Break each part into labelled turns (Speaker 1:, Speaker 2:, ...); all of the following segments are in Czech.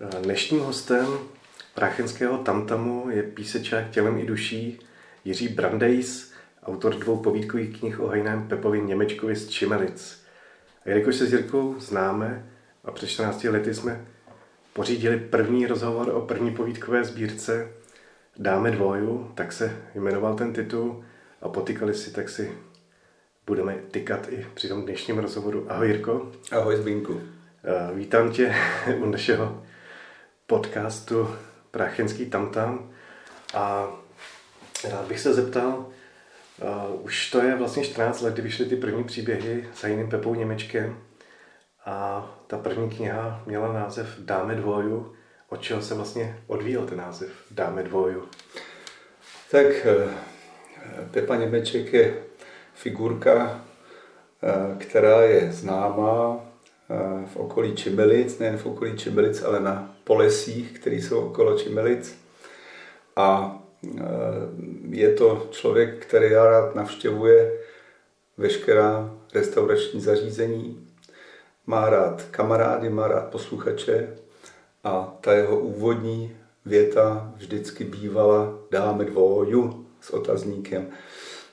Speaker 1: Dnešním hostem Prachenského tamtamu je písečák tělem i duší Jiří Brandejs, autor dvou povídkových knih o hajném Pepovi Němečkovi z Čimelic. A jelikož se s Jirkou známe a před 14 lety jsme pořídili první rozhovor o první povídkové sbírce Dáme dvoju, tak se jmenoval ten titul a potykali si, tak si budeme tykat i při tom dnešním rozhovoru. Ahoj Jirko.
Speaker 2: Ahoj Zbínku.
Speaker 1: Vítám tě u našeho podcastu Prachenský tamtam a rád bych se zeptal, uh, už to je vlastně 14 let, kdy vyšly ty první příběhy s jiným Pepou Němečkem a ta první kniha měla název Dáme dvoju. Od čeho se vlastně odvíjel ten název Dáme dvoju?
Speaker 2: Tak eh, Pepa Němeček je figurka, eh, která je známá v okolí Čimelic, nejen v okolí Čimelic, ale na polesích, které jsou okolo Čimelic. A je to člověk, který rád navštěvuje veškerá restaurační zařízení, má rád kamarády, má rád posluchače a ta jeho úvodní věta vždycky bývala dáme dvoju s otazníkem.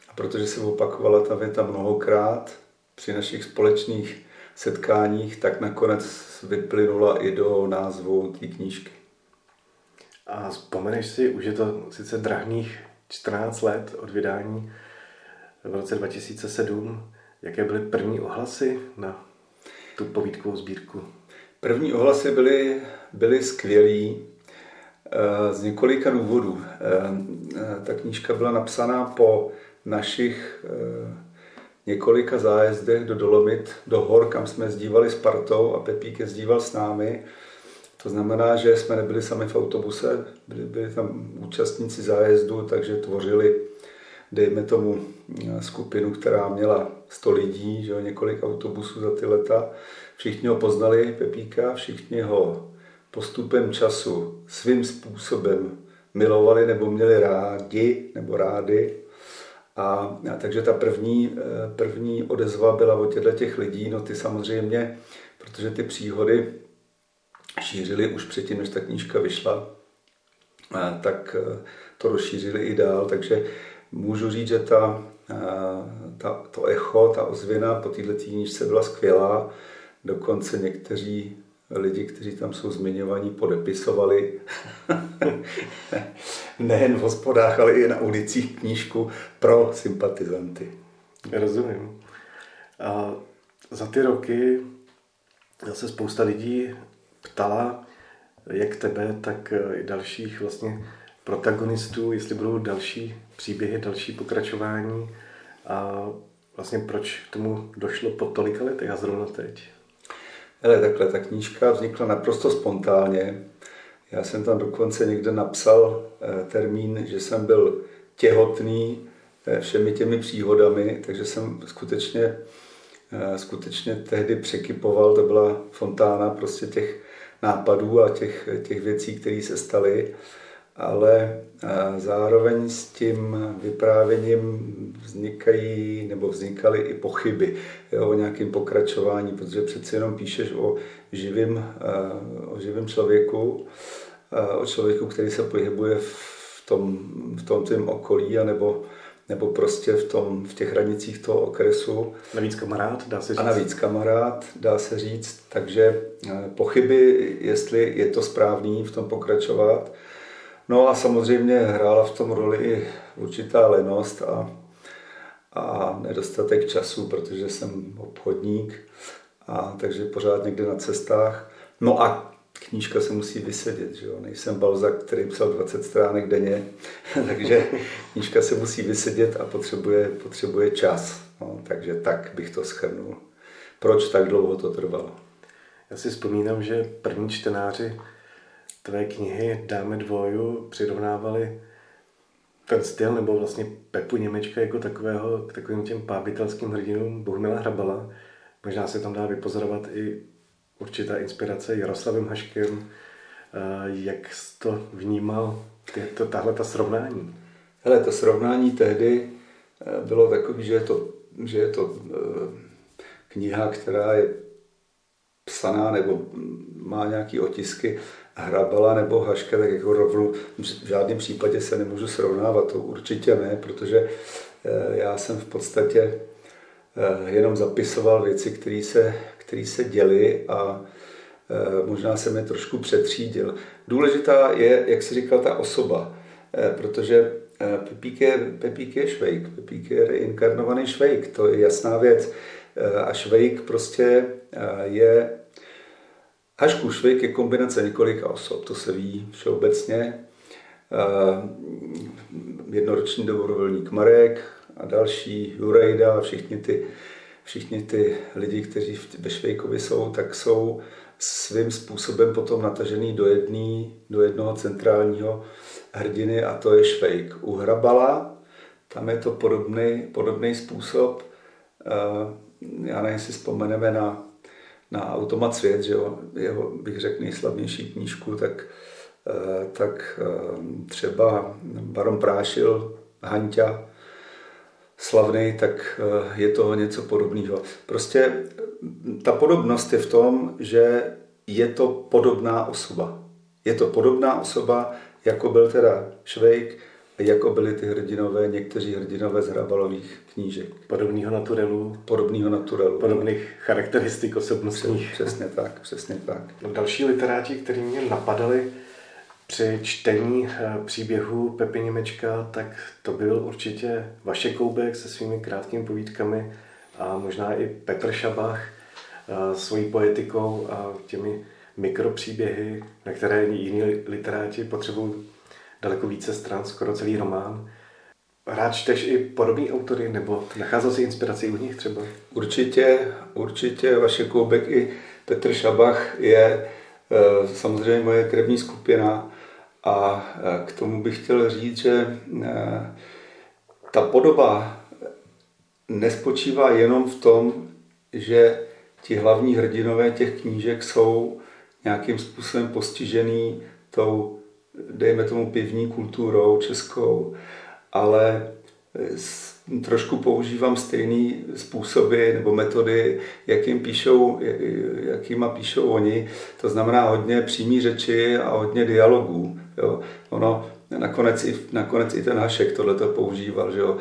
Speaker 2: A protože se opakovala ta věta mnohokrát při našich společných setkáních, tak nakonec vyplynula i do názvu té knížky.
Speaker 1: A vzpomeneš si, už je to sice drahných 14 let od vydání v roce 2007, jaké byly první ohlasy na tu povídkovou sbírku?
Speaker 2: První ohlasy byly, byly skvělý eh, z několika důvodů. Eh, eh, ta knížka byla napsaná po našich několika zájezdech do Dolomit, do hor, kam jsme zdívali s partou a Pepík jezdíval s námi. To znamená, že jsme nebyli sami v autobuse, byli, byli tam účastníci zájezdu, takže tvořili, dejme tomu, skupinu, která měla 100 lidí, že několik autobusů za ty leta. Všichni ho poznali, Pepíka, všichni ho postupem času svým způsobem milovali nebo měli rádi nebo rády. A, a takže ta první, eh, první odezva byla od těchto těch lidí, no ty samozřejmě, protože ty příhody šířili už předtím, než ta knížka vyšla, tak eh, to rozšířili i dál, takže můžu říct, že ta, ta, to echo, ta ozvěna po této knížce byla skvělá. Dokonce někteří lidi, kteří tam jsou zmiňovaní, podepisovali nejen v hospodách, ale i na ulicích knížku pro sympatizanty.
Speaker 1: Rozumím. A za ty roky se spousta lidí ptala, jak tebe, tak i dalších vlastně protagonistů, jestli budou další příběhy, další pokračování a vlastně proč k tomu došlo po tolika letech a zrovna teď.
Speaker 2: Ale takhle, ta knížka vznikla naprosto spontánně. Já jsem tam dokonce někde napsal eh, termín, že jsem byl těhotný eh, všemi těmi příhodami, takže jsem skutečně, eh, skutečně tehdy překypoval, to byla fontána prostě těch nápadů a těch, těch věcí, které se staly ale zároveň s tím vyprávěním vznikají nebo vznikaly i pochyby jo, o nějakém pokračování, protože přeci jenom píšeš o živém, o živém člověku, o člověku, který se pohybuje v tom, v tom tým okolí, anebo, nebo prostě v, tom, v těch hranicích toho okresu.
Speaker 1: Navíc kamarád, dá se říct.
Speaker 2: A navíc kamarád, dá se říct. Takže pochyby, jestli je to správný v tom pokračovat, No a samozřejmě hrála v tom roli i určitá lenost a, a nedostatek času, protože jsem obchodník, a takže pořád někde na cestách. No a knížka se musí vysedět, že jo? Nejsem Balzak, který psal 20 stránek denně, takže knížka se musí vysedět a potřebuje, potřebuje čas. No, takže tak bych to schrnul. Proč tak dlouho to trvalo?
Speaker 1: Já si vzpomínám, že první čtenáři tvé knihy Dáme dvoju přirovnávali ten styl, nebo vlastně Pepu Němečka jako takového, k takovým těm pábitelským hrdinům Bohumila Hrabala. Možná se tam dá vypozorovat i určitá inspirace Jaroslavem Haškem. Jak jsi to vnímal, to, tahle ta srovnání?
Speaker 2: Hele, to srovnání tehdy eh, bylo takové, že je to, že je to eh, kniha, která je psaná nebo má nějaký otisky Hrabala nebo Haška, tak jako rovnou v žádném případě se nemůžu srovnávat, to určitě ne, protože eh, já jsem v podstatě eh, jenom zapisoval věci, které se, které se děly a eh, možná jsem je trošku přetřídil. Důležitá je, jak si říkal, ta osoba, protože Pepík je, Pepík je švejk, Pepík je reinkarnovaný švejk, to je jasná věc. A švejk prostě je Hašku švejk je kombinace několika osob, to se ví všeobecně. Jednoroční dobrovolník Marek a další, Jurejda, všichni ty, všichni ty lidi, kteří ve Švejkovi jsou, tak jsou svým způsobem potom natažený do, jedný, do jednoho centrálního hrdiny a to je Švejk. U Hrabala tam je to podobný, podobný způsob. Já nevím, jestli vzpomeneme na na Automat svět, že jo, jeho, bych řekl, nejslavnější knížku, tak, eh, tak eh, třeba Baron Prášil, Hanťa, slavný, tak eh, je to něco podobného. Prostě ta podobnost je v tom, že je to podobná osoba. Je to podobná osoba, jako byl teda Švejk, jako byli ty hrdinové, někteří hrdinové z Hrabalových knížek.
Speaker 1: Podobného naturelu.
Speaker 2: Podobného naturelu.
Speaker 1: Podobných charakteristik osobnostních.
Speaker 2: Přesně tak, přesně tak.
Speaker 1: No, další literáti, kteří mě napadali při čtení eh, příběhu Pepi Němečka, tak to byl určitě Vaše Koubek se svými krátkými povídkami a možná i Petr Šabach eh, svojí poetikou a těmi mikropříběhy, na které jiní literáti potřebují daleko více stran, skoro celý román. Rád čteš i podobný autory, nebo nacházel si inspiraci u nich třeba?
Speaker 2: Určitě, určitě vaše Koubek i Petr Šabach je e, samozřejmě moje krevní skupina a e, k tomu bych chtěl říct, že e, ta podoba nespočívá jenom v tom, že ti hlavní hrdinové těch knížek jsou nějakým způsobem postižený tou dejme tomu pivní kulturou českou, ale trošku používám stejné způsoby nebo metody, jakým píšou, jakýma píšou oni. To znamená hodně přímý řeči a hodně dialogů. Jo. Ono, Nakonec i, nakonec i ten Hašek tohle to používal, že jo.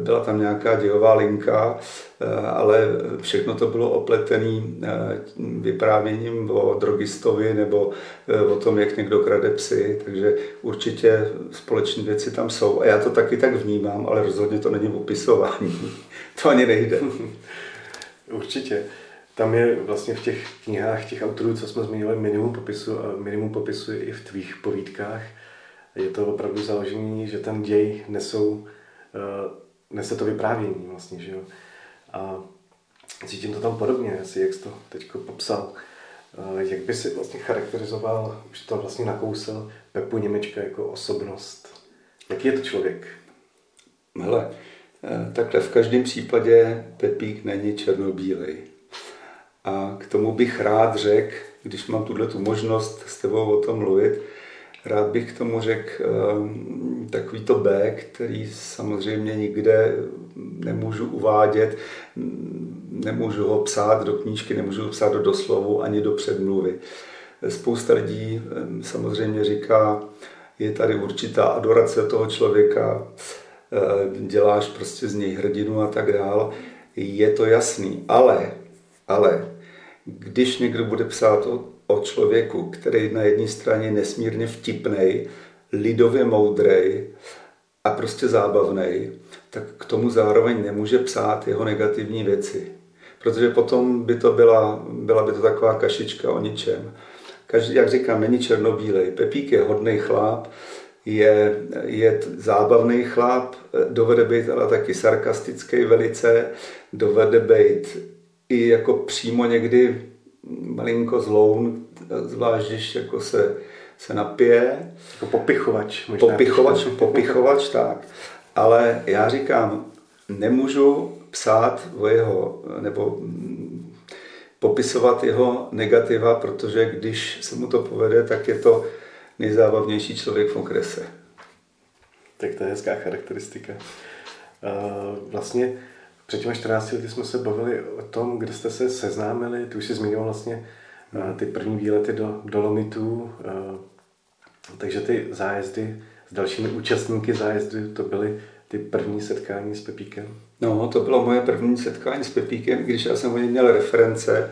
Speaker 2: Byla tam nějaká dějová linka, eh, ale všechno to bylo opletené eh, vyprávěním o drogistovi nebo eh, o tom, jak někdo krade psy, takže určitě společné věci tam jsou. A já to taky tak vnímám, ale rozhodně to není opisování. to ani nejde.
Speaker 1: Určitě. Tam je vlastně v těch knihách těch autorů, co jsme zmiňovali, minimum popisu minimum popisu je i v tvých povídkách je to opravdu založení, že ten děj nesou, eh, nese to vyprávění vlastně, že jo. A cítím to tam podobně, asi jak jsi to teď popsal. Eh, jak by si vlastně charakterizoval, už to vlastně nakousel, Pepu Němečka jako osobnost? Jaký je to člověk?
Speaker 2: Hele, eh, takhle v každém případě Pepík není černobílej. A k tomu bych rád řekl, když mám tuhle tu možnost s tebou o tom mluvit, Rád bych k tomu řekl um, takovýto B, který samozřejmě nikde nemůžu uvádět, nemůžu ho psát do knížky, nemůžu ho psát do doslovu ani do předmluvy. Spousta lidí ehm, samozřejmě říká, je tady určitá adorace toho člověka, ehm, děláš prostě z něj hrdinu a tak dál. Je to jasný, ale, ale když někdo bude psát o o člověku, který na jedné straně nesmírně vtipný, lidově moudrej a prostě zábavný, tak k tomu zároveň nemůže psát jeho negativní věci. Protože potom by to byla, byla by to taková kašička o ničem. Každý, jak říkám, není černobílej. Pepík je hodný chlap, je, je zábavný chlap, dovede být ale taky sarkastický velice, dovede být i jako přímo někdy malinko zloun, zvlášť když jako se, se napije.
Speaker 1: Jako popichovač.
Speaker 2: Možná. Popichovač, popichovač, tak. Ale já říkám, nemůžu psát o jeho, nebo popisovat jeho negativa, protože když se mu to povede, tak je to nejzábavnější člověk v okrese.
Speaker 1: Tak to je hezká charakteristika. Vlastně před těmi 14 lety jsme se bavili o tom, kde jste se seznámili. Ty už jsi zmínil vlastně hmm. ty první výlety do Dolomitů, takže ty zájezdy s dalšími účastníky zájezdu, to byly ty první setkání s Pepíkem?
Speaker 2: No, to bylo moje první setkání s Pepíkem, když já jsem o něm měl reference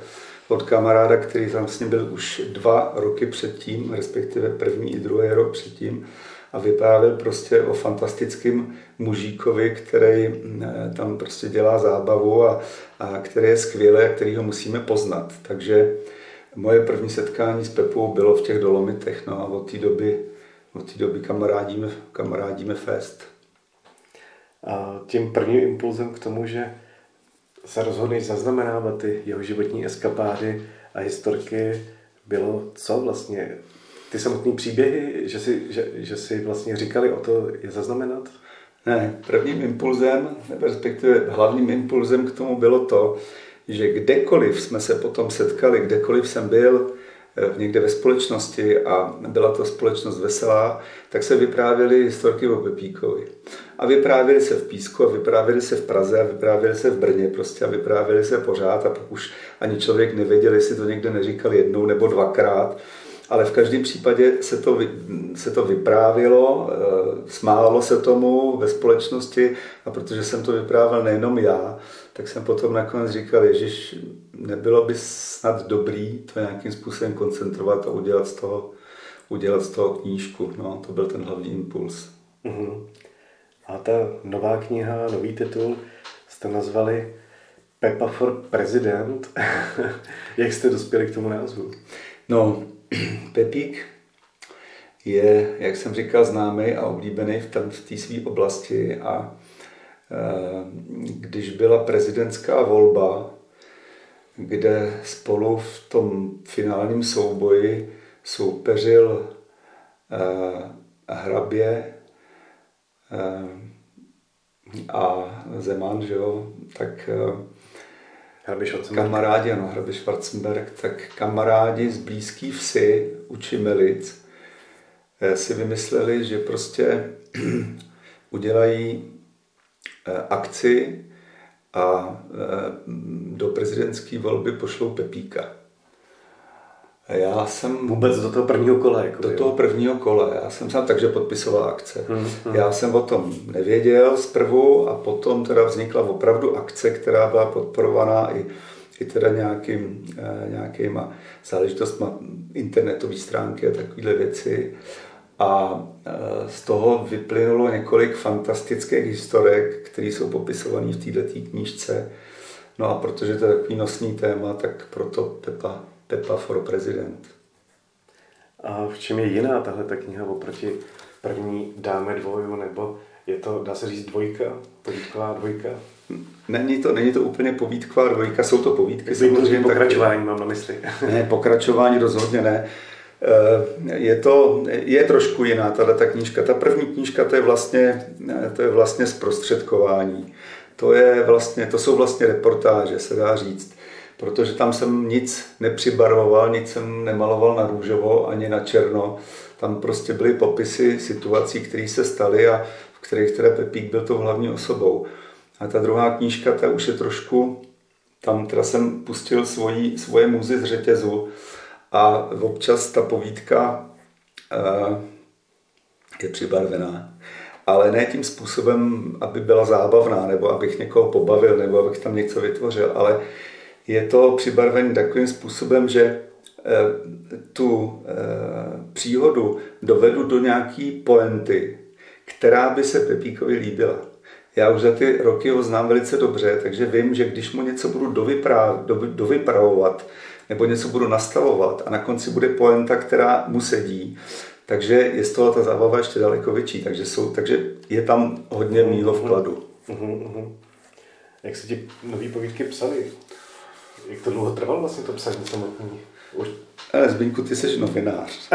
Speaker 2: od kamaráda, který tam vlastně byl už dva roky předtím, respektive první i druhý rok předtím a vyprávěl prostě o fantastickém mužíkovi, který eh, tam prostě dělá zábavu a, a který je skvělý a který ho musíme poznat. Takže moje první setkání s Pepou bylo v těch Dolomitech no a od té doby, od té doby kamarádíme, kamarádíme fest.
Speaker 1: A tím prvním impulzem k tomu, že se rozhodneš zaznamenávat ty jeho životní eskapády a historky, bylo co vlastně? Ty samotné příběhy, že si, že, že si vlastně říkali o to je zaznamenat?
Speaker 2: Ne, prvním impulzem, respektive hlavním impulzem k tomu bylo to, že kdekoliv jsme se potom setkali, kdekoliv jsem byl, Eh, někde ve společnosti a byla to společnost veselá, tak se vyprávěly historky o Pepíkovi. A vyprávěly se v Písku a vyprávěly se v Praze a vyprávěly se v Brně prostě a vyprávěly se pořád a pak už ani člověk nevěděl, jestli to někde neříkal jednou nebo dvakrát. Ale v každém případě se to, se to vyprávělo, eh, smálo se tomu ve společnosti a protože jsem to vyprávěl nejenom já, tak jsem potom nakonec říkal, Ježíš, nebylo by snad dobrý to nějakým způsobem koncentrovat a udělat z toho, udělat z toho knížku. No, to byl ten hlavní impuls. Uh-huh.
Speaker 1: A ta nová kniha, nový titul jste nazvali Pepa for President. Jak jste dospěli k tomu názvu?
Speaker 2: No, Pepík je, jak jsem říkal, známý a oblíbený v, v té své oblasti a e, když byla prezidentská volba, kde spolu v tom finálním souboji soupeřil eh, hrabě eh, a Zeman, že jo, tak eh, kamarádi, ano, hrabě Schwarzenberg, tak kamarádi z blízký vsi u Čimelic si vymysleli, že prostě udělají akci, a e, do prezidentské volby pošlou Pepíka.
Speaker 1: Já jsem... Vůbec do toho prvního kola? Jako
Speaker 2: do jo. toho prvního kola. Já jsem sám takže podpisoval akce. Hmm, hmm. Já jsem o tom nevěděl zprvu a potom teda vznikla opravdu akce, která byla podporovaná i, i teda nějakým, e, nějakýma záležitostma internetové stránky a takovéhle věci. A e, z toho vyplynulo několik fantastických historek, které jsou popisované v této knížce. No a protože to je takový nosný téma, tak proto Pepa, Pepa for President.
Speaker 1: A v čem je jiná tahle ta kniha oproti první Dáme dvoju, nebo je to, dá se říct, dvojka, povídková dvojka?
Speaker 2: Není to, není to úplně povídková dvojka, jsou to povídky.
Speaker 1: Samozřejmě pokračování tak, mám na mysli.
Speaker 2: Ne, pokračování rozhodně ne. Eh, je to je trošku jiná tahle ta knížka. Ta první knížka to je vlastně, to je vlastně zprostředkování. To, je vlastně, to jsou vlastně reportáže, se dá říct. Protože tam jsem nic nepřibarvoval, nic jsem nemaloval na růžovo ani na černo. Tam prostě byly popisy situací, které se staly a v kterých teda Pepík byl tou hlavní osobou. A ta druhá knížka, ta už je trošku, tam teda jsem pustil svoji, svoje muzy z řetězu, a občas ta povídka eh, je přibarvená. Ale ne tím způsobem, aby byla zábavná, nebo abych někoho pobavil, nebo abych tam něco vytvořil, ale je to přibarvený takovým způsobem, že eh, tu eh, příhodu dovedu do nějaký poenty, která by se Pepíkovi líbila. Já už za ty roky ho znám velice dobře, takže vím, že když mu něco budu dovypravovat, nebo něco budu nastavovat a na konci bude poenta, která mu sedí, takže je z toho ta zábava ještě daleko větší, takže, jsou, takže je tam hodně mýho vkladu. Uh-huh, uh-huh.
Speaker 1: Jak se ti nové povídky psali? Jak to dlouho trvalo vlastně to psaní samotný?
Speaker 2: Už... Ale Zbyňku, ty jsi novinář.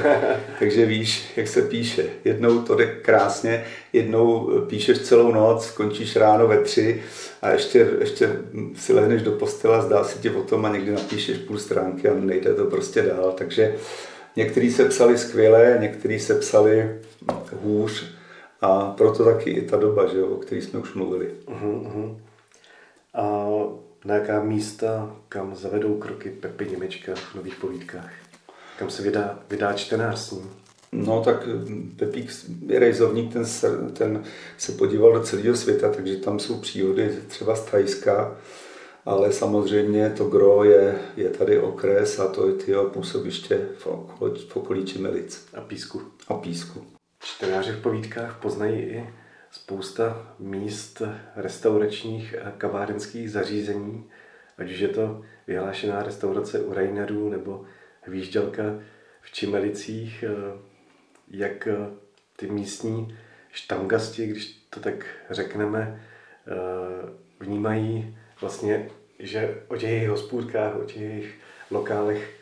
Speaker 2: Takže víš, jak se píše. Jednou to jde krásně, jednou píšeš celou noc, skončíš ráno ve tři a ještě, ještě si lehneš do postela, zdá se ti o tom a někdy napíšeš půl stránky a nejde to prostě dál. Takže některý se psali skvěle, některý se psali hůř a proto taky i ta doba, že jo, o které jsme už mluvili. Uh-huh, uh-huh.
Speaker 1: A na jaká místa, kam zavedou kroky Pepy Němečka v nových povídkách? Kam se vydá, vydá čtenář s ním?
Speaker 2: No tak Pepík je rejzovník, ten se, ten se podíval do celého světa, takže tam jsou příhody třeba z Thajska, ale samozřejmě to gro je, je tady okres a to je ty působiště v okolí, v okolí Čimelic.
Speaker 1: A písku.
Speaker 2: A písku.
Speaker 1: Čtenáři v povídkách poznají i spousta míst restauračních a kavárenských zařízení, ať už je to vyhlášená restaurace u Reinerů nebo hvížďalka v Čimelicích, eh, jak eh, ty místní štamgasti, když to tak řekneme, eh, vnímají vlastně, že o těch jejich hospůdkách, o těch jejich lokálech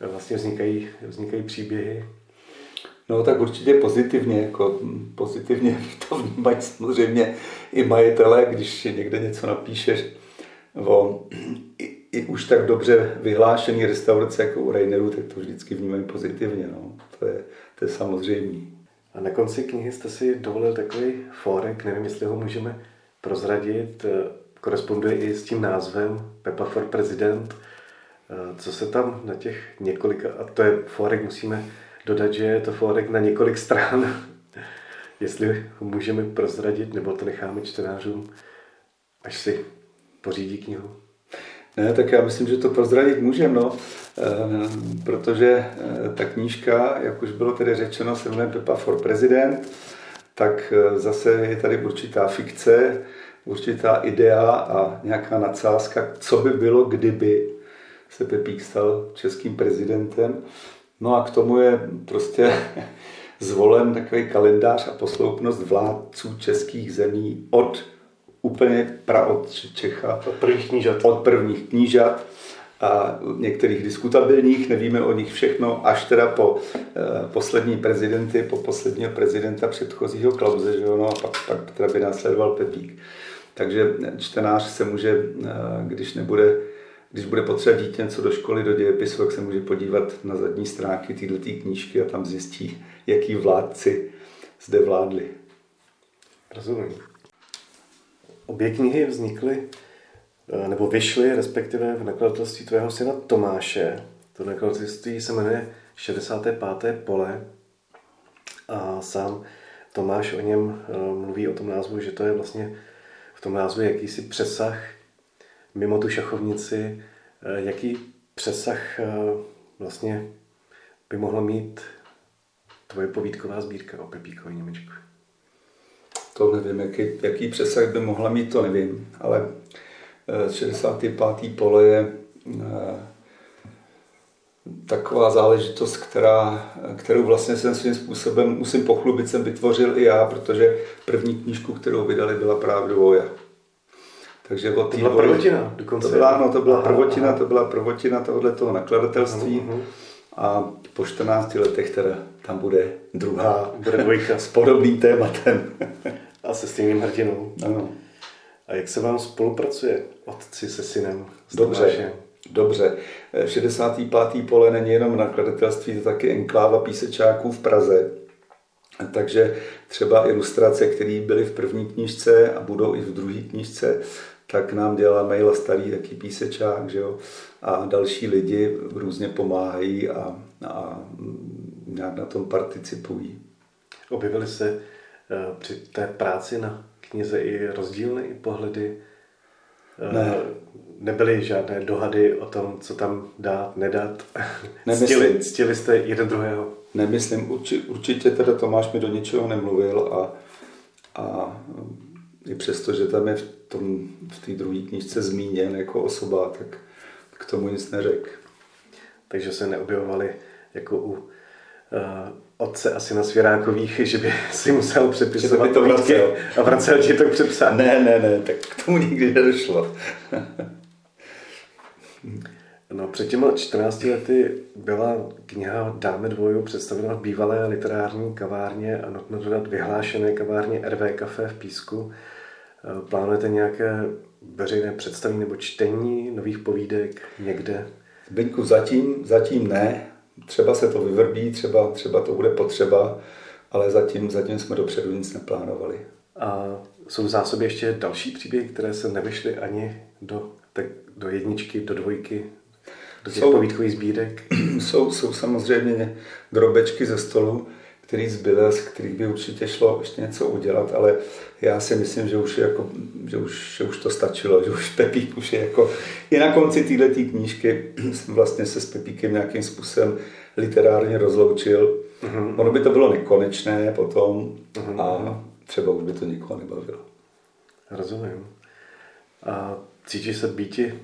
Speaker 1: vlastně vznikají, vznikají příběhy,
Speaker 2: No tak určitě pozitivně, jako pozitivně to vnímají samozřejmě i majitele, když někde něco napíšeš o i, i už tak dobře vyhlášený restaurace jako u Reineru, tak to vždycky vnímají pozitivně, no. to, je, to je samozřejmé.
Speaker 1: A na konci knihy jste si dovolil takový fórek, nevím, jestli ho můžeme prozradit, koresponduje i s tím názvem Pepa for President. Co se tam na těch několika, a to je fórek, musíme dodat, že je to fórek na několik stran. Jestli ho můžeme prozradit, nebo to necháme čtenářům, až si pořídí knihu.
Speaker 2: Ne, tak já myslím, že to prozradit můžeme, no, e, protože e, ta knížka, jak už bylo tedy řečeno, se jmenuje Pepa for President, tak e, zase je tady určitá fikce, určitá idea a nějaká nadsázka, co by bylo, kdyby se Pepík stal českým prezidentem. No a k tomu je prostě zvolen takový kalendář a posloupnost vládců českých zemí od úplně pra od Čecha.
Speaker 1: Od prvních knížat.
Speaker 2: Od prvních knížat a některých diskutabilních, nevíme o nich všechno, až teda po eh, poslední prezidenty, po posledního prezidenta předchozího Klauze, že jo, no a pak, pak teda by následoval Pepík. Takže čtenář se může, eh, když nebude když bude potřeba dítě něco do školy, do dějepisu, tak se může podívat na zadní stránky této knížky a tam zjistí, jaký vládci zde vládli.
Speaker 1: Rozumím. Obě knihy vznikly, eh, nebo vyšly, respektive v nakladatelství tvého syna Tomáše. To nakladatelství se jmenuje 65. pole a sám Tomáš o něm eh, mluví o tom názvu, že to je vlastně v tom názvu jakýsi přesah mimo tu šachovnici, eh, jaký přesah eh, vlastně by mohla mít tvoje povídková sbírka o Pepíkovi Němečku?
Speaker 2: To nevím, jaký, jaký přesah by mohla mít, to nevím, ale 65. Eh, pole je taková záležitost, která, kterou vlastně jsem svým způsobem, musím pochlubit, jsem vytvořil i já, protože první knížku, kterou vydali, byla právě Dvoja.
Speaker 1: Takže od to byla prvotina
Speaker 2: dokonce. To byla, no, to byla aha, prvotina, aha. to byla prvotina tohohle toho nakladatelství. Aha, aha. A po 14 letech teda tam bude druhá,
Speaker 1: bude dvojka.
Speaker 2: s podobným tématem.
Speaker 1: A se stejným hrdinou.
Speaker 2: Ano.
Speaker 1: A jak se vám spolupracuje otci se synem?
Speaker 2: S Dobře. Dobře. 65. pole není jenom nakladatelství, to taky enkláva písečáků v Praze. Takže třeba ilustrace, které byly v první knižce a budou i v druhé knižce, tak nám dělá maila starý taký písečák, že jo? a další lidi různě pomáhají a, a nějak na tom participují.
Speaker 1: Objevily se uh, při té práci na knize i rozdílné pohledy? Uh, ne. Nebyly žádné dohady o tom, co tam dát, nedat? Ctili, ctili jste jeden druhého?
Speaker 2: Nemyslím, určitě, určitě teda Tomáš mi do ničeho nemluvil a, a i přesto, že tam je v tom, v té druhé knižce zmíněn jako osoba, tak k tomu nic neřek.
Speaker 1: Takže se neobjevovali jako u uh, otce asi na Svěrákových, že by si musel přepisovat
Speaker 2: že to vracel.
Speaker 1: a vracel ti to k přepsání.
Speaker 2: Ne, ne, ne, tak k tomu nikdy nedošlo.
Speaker 1: No, před těmi 14 lety byla kniha Dáme dvoju představena v bývalé literární kavárně a nutno dodat vyhlášené kavárně RV Café v Písku. Eh, plánujete nějaké veřejné představení nebo čtení nových povídek někde?
Speaker 2: Zbyňku, zatím, zatím ne. Třeba se to vyvrbí, třeba, třeba to bude potřeba, ale zatím, zatím jsme dopředu nic neplánovali.
Speaker 1: A jsou v zásobě ještě další příběhy, které se nevyšly ani do tak do jedničky, do dvojky, do těch jsou, povídkových sbírek?
Speaker 2: Jsou, jsou samozřejmě drobečky ze stolu, který zbyl, z kterých by určitě šlo ještě něco udělat, ale já si myslím, že už, jako, že už, že už to stačilo, že už Pepík už je jako... I na konci této knížky jsem vlastně se s Pepíkem nějakým způsobem literárně rozloučil. Mm-hmm. Ono by to bylo nekonečné potom mm-hmm. a třeba už by to nikoho nebavilo.
Speaker 1: Rozumím. A cítíš se býti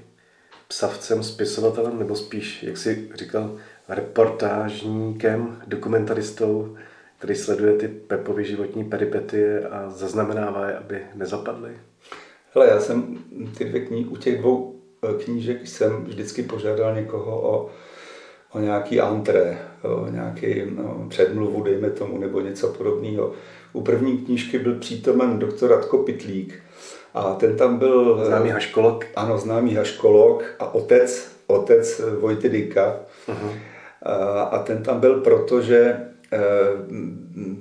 Speaker 1: psavcem, spisovatelem, nebo spíš, jak jsi říkal, reportážníkem, dokumentaristou, který sleduje ty Pepovy životní peripetie a zaznamenává je, aby nezapadly?
Speaker 2: Hele, já jsem ty dvě knihy, u těch dvou eh, knížek jsem vždycky požádal někoho o, o nějaký antré, o nějaký no, předmluvu, dejme tomu, nebo něco podobného. U první knížky byl přítomen doktor Radko Pitlík a ten tam byl...
Speaker 1: Známý haškolog.
Speaker 2: Ano, známý haškolog a otec, otec Vojty Dyka. Uh-huh. A ten tam byl, protože, eh,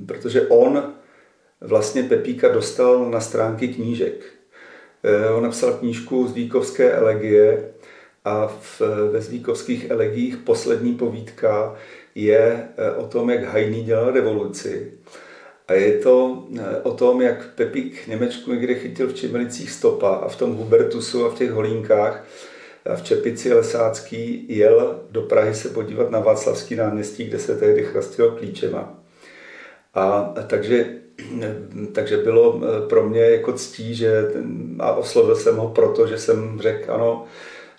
Speaker 2: protože on vlastně Pepíka dostal na stránky knížek. Eh, on napsal knížku z Víkovské elegie a v, ve Zvíkovských elegích poslední povídka je eh, o tom, jak Hajný dělal revoluci. A je to o tom, jak Pepík Němečku někde chytil v Čimelicích stopa a v tom Hubertusu a v těch holínkách v Čepici Lesácký jel do Prahy se podívat na Václavský náměstí, kde se tehdy chrastilo klíčema. A takže, takže bylo eh, pro mě jako ctí, že, a oslovil jsem ho proto, že jsem řekl, ano,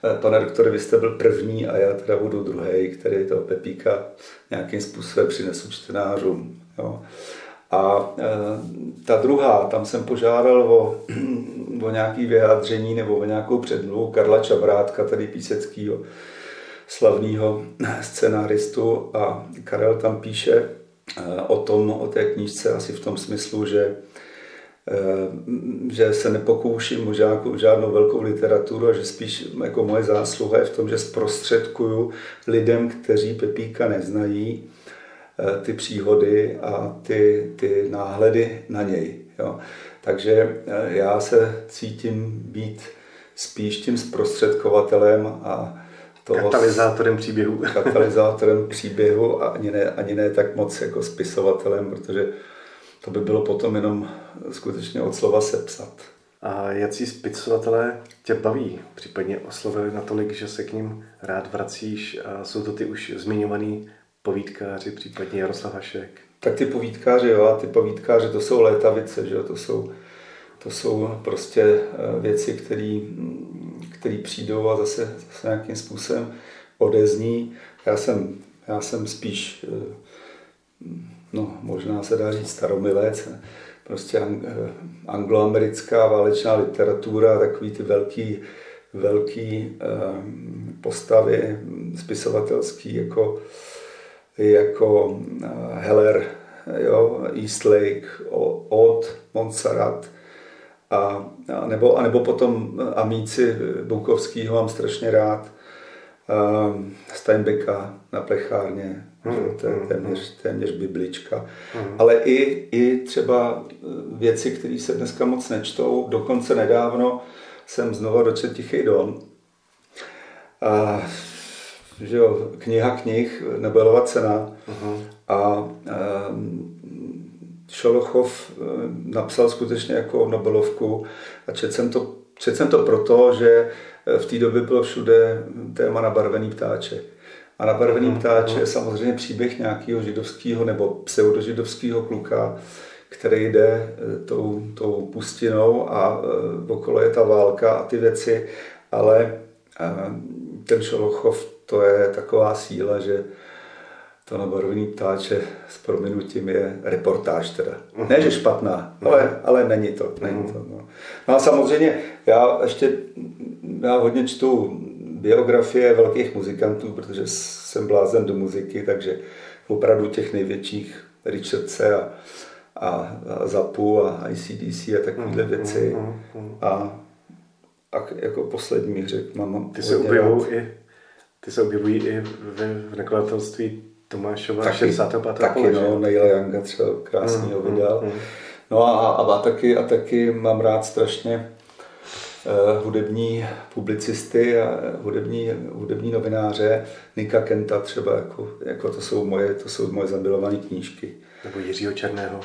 Speaker 2: eh, pane doktore, vy jste byl první a já teda budu druhý, který toho Pepíka nějakým způsobem přinesu čtenářům. Jo. A e, ta druhá, tam jsem požádal o, o nějaké vyjádření nebo o nějakou předmluvu Karla Čabrátka, tady píseckého slavného scenáristu. A Karel tam píše e, o tom, o té knížce asi v tom smyslu, že e, že se nepokouším o žádnou, žádnou velkou literaturu a že spíš jako moje zásluha je v tom, že zprostředkuju lidem, kteří Pepíka neznají, ty příhody a ty, ty náhledy na něj. Jo. Takže eh, já se cítím být spíš tím zprostředkovatelem a
Speaker 1: toho katalyzátorem příběhu.
Speaker 2: katalyzátorem příběhu a ani ne, ani ne tak moc jako spisovatelem, protože to by bylo potom jenom skutečně od slova sepsat.
Speaker 1: A jaký spisovatelé tě baví? Případně oslovili natolik, že se k ním rád vracíš a jsou to ty už zmiňovaný povídkáři, případně Jaroslav Hašek?
Speaker 2: Tak ty povídkáři, jo, ty povídkáři, to jsou létavice, že jo, to jsou, to jsou prostě eh, věci, které přijdou a zase, zase nějakým způsobem odezní. Já jsem, já jsem spíš, eh, no možná se dá říct staromilec, prostě eh, angloamerická válečná literatura, takový ty velký, velký postavy spisovatelský, jako jako eh, Heller, jo, Eastlake, Od, Montserrat, a, a, nebo, a nebo potom Amíci Bukovskýho mám strašně rád, um, Steinbecka na plechárně, hmm, to je hmm, téměř, hmm. téměř biblička. Hmm. Ale i, i třeba věci, které se dneska moc nečtou, dokonce nedávno jsem znova dočetl Tichý don. A že jo, kniha knih, Nobelova cena. Uh-huh. A um, Šolochov eh, napsal skutečně jako Nobelovku a četl jsem to, čet jsem to proto, že eh, v té době bylo všude téma nabarvený ptáček. A nabarvený uh-huh. ptáček je samozřejmě příběh nějakého židovského nebo pseudožidovského kluka, který jde tou, tou pustinou a okolo je ta válka a ty věci, ale ten Šolochov to je taková síla, že to na barvení ptáče s prominutím je reportáž teda. Uh-huh. Ne, že špatná, uh-huh. ale, ale není to. Není uh-huh. to no. no a samozřejmě já ještě já hodně čtu biografie velkých muzikantů, protože jsem blázen do muziky, takže opravdu těch největších Richardse a, a, a Zapu a ICDC a takovéhle věci. A, a jako poslední mi řekl, mám
Speaker 1: Ty se objevují i ty se objevují i v nakladatelství Tomášova taky, 65.
Speaker 2: Taky, pole, no, Neil Younga třeba krásný mm, vydal. Mm, mm. No a, a, a, taky, a taky mám rád strašně hudební publicisty a hudební, hudební novináře, Nika Kenta třeba, jako, jako to, jsou moje, to jsou moje zamilované knížky.
Speaker 1: Nebo Jiřího Černého.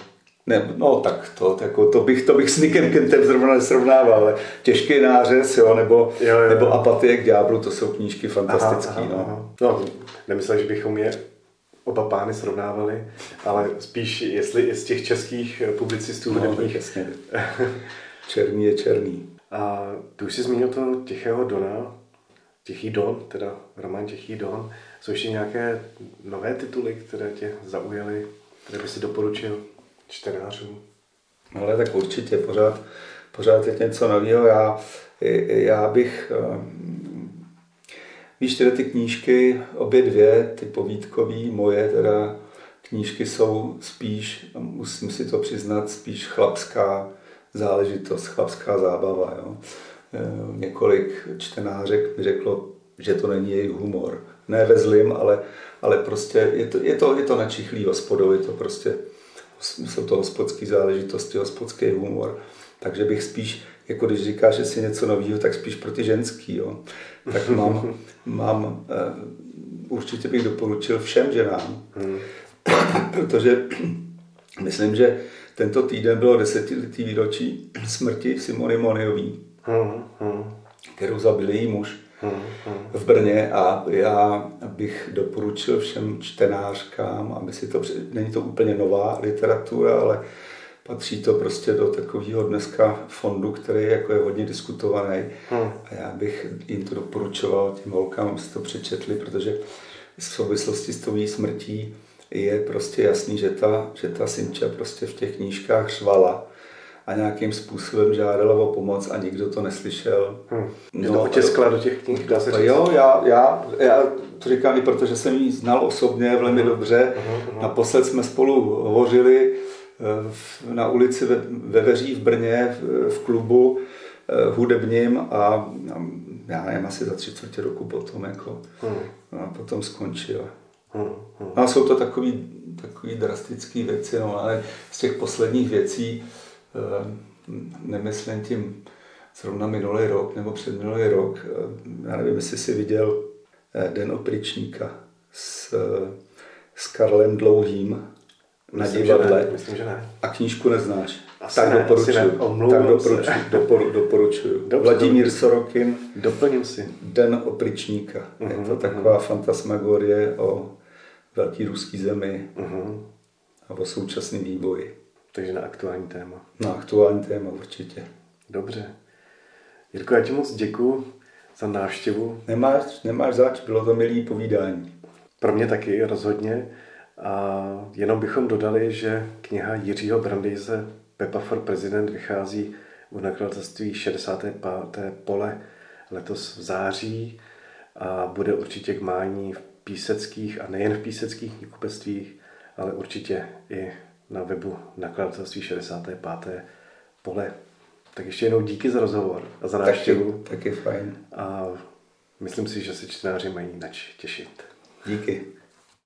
Speaker 2: Ne, no tak to, jako, to, bych, to bych s Nikem Kentem zrovna nesrovnával, ale těžký nářez, jo, nebo, jo, jo, nebo apatie k ďáblu, to jsou knížky fantastické. No. Aha.
Speaker 1: no, nemyslel, že bychom je oba pány srovnávali, ale spíš jestli i z těch českých publicistů
Speaker 2: no, hudebních. Jasně. černý je černý.
Speaker 1: A ty už jsi zmínil toho Tichého Dona, Tichý Don, teda román Tichý Don. Jsou ještě nějaké nové tituly, které tě zaujaly, které by si doporučil čtenářům?
Speaker 2: Ale tak určitě, pořád, pořád je něco nového. Já, já bych, ehm, víš, tyhle ty knížky, obě dvě, ty povídkové, moje teda knížky jsou spíš, musím si to přiznat, spíš chlapská záležitost, chlapská zábava. Jo. Ehm, několik čtenářek mi řeklo, že to není jejich humor. Ne ve zlým, ale, ale prostě je to, je to, je to načichlý hospodou, je to prostě jsou to hospodské záležitosti, hospodský humor. Takže bych spíš, jako když říkáš, že si něco nového, tak spíš pro ty ženský. Jo. Tak mám, mám uh, určitě bych doporučil všem ženám, hmm. protože myslím, že tento týden bylo desetiletý výročí smrti Simony Moniový, hmm. hmm. kterou zabil její muž v Brně a já bych doporučil všem čtenářkám, aby si to, není to úplně nová literatura, ale patří to prostě do takového dneska fondu, který jako je hodně diskutovaný hmm. a já bych jim to doporučoval těm holkám, aby si to přečetli, protože v souvislosti s tou smrtí je prostě jasný, že ta, že ta Simča prostě v těch knížkách řvala a nějakým způsobem žádala o pomoc a nikdo to neslyšel.
Speaker 1: Hmm. No, to otiskla do těch knih, dá se
Speaker 2: říct. Jo, já, já, já to říkám i protože jsem ji znal osobně velmi hmm. dobře. Hmm. Naposled jsme spolu hovořili eh, na ulici ve, ve Veří v Brně v, v klubu eh, hudebním a já nevím, asi za tři čtvrtě roku potom, jako, hmm. a potom skončil. Hmm. Hmm. A jsou to takové takový drastické věci, no, ale z těch posledních věcí, nemyslím tím zrovna minulý rok nebo předminulý rok. Eh, já nevím, jestli jsi viděl eh, Den opričníka s, s Karlem Dlouhým na myslím, divadle.
Speaker 1: Že ne, myslím, že ne.
Speaker 2: A knížku neznáš. Asi tak ne, doporučuji. Tak doporučuji. Doporu, doporučuji. Dobře, Vladimír dobře. Sorokin.
Speaker 1: Doplním si.
Speaker 2: Den opričníka. Uh-huh, Je to mhm, taková uh-huh. fantasmagorie o velký ruský zemi uh-huh. a o současném vývoji.
Speaker 1: Takže na aktuální téma.
Speaker 2: Na aktuální téma určitě.
Speaker 1: Dobře. Jirko, já ti moc děkuji za návštěvu.
Speaker 2: Nemáš, nemáš zač, bylo to milý povídání.
Speaker 1: Pro mě taky rozhodně. A jenom bychom dodali, že kniha Jiřího Brandýze Pepa for President vychází v nakladatelství 65. pole letos v září a bude určitě k mání v píseckých a nejen v píseckých knihkupectvích, ale určitě i na webu nakladatelství 65. pole. Tak ještě jednou díky za rozhovor a za návštěvu.
Speaker 2: Taky, taky fajn.
Speaker 1: A myslím si, že se čtenáři mají nač těšit.
Speaker 2: Díky.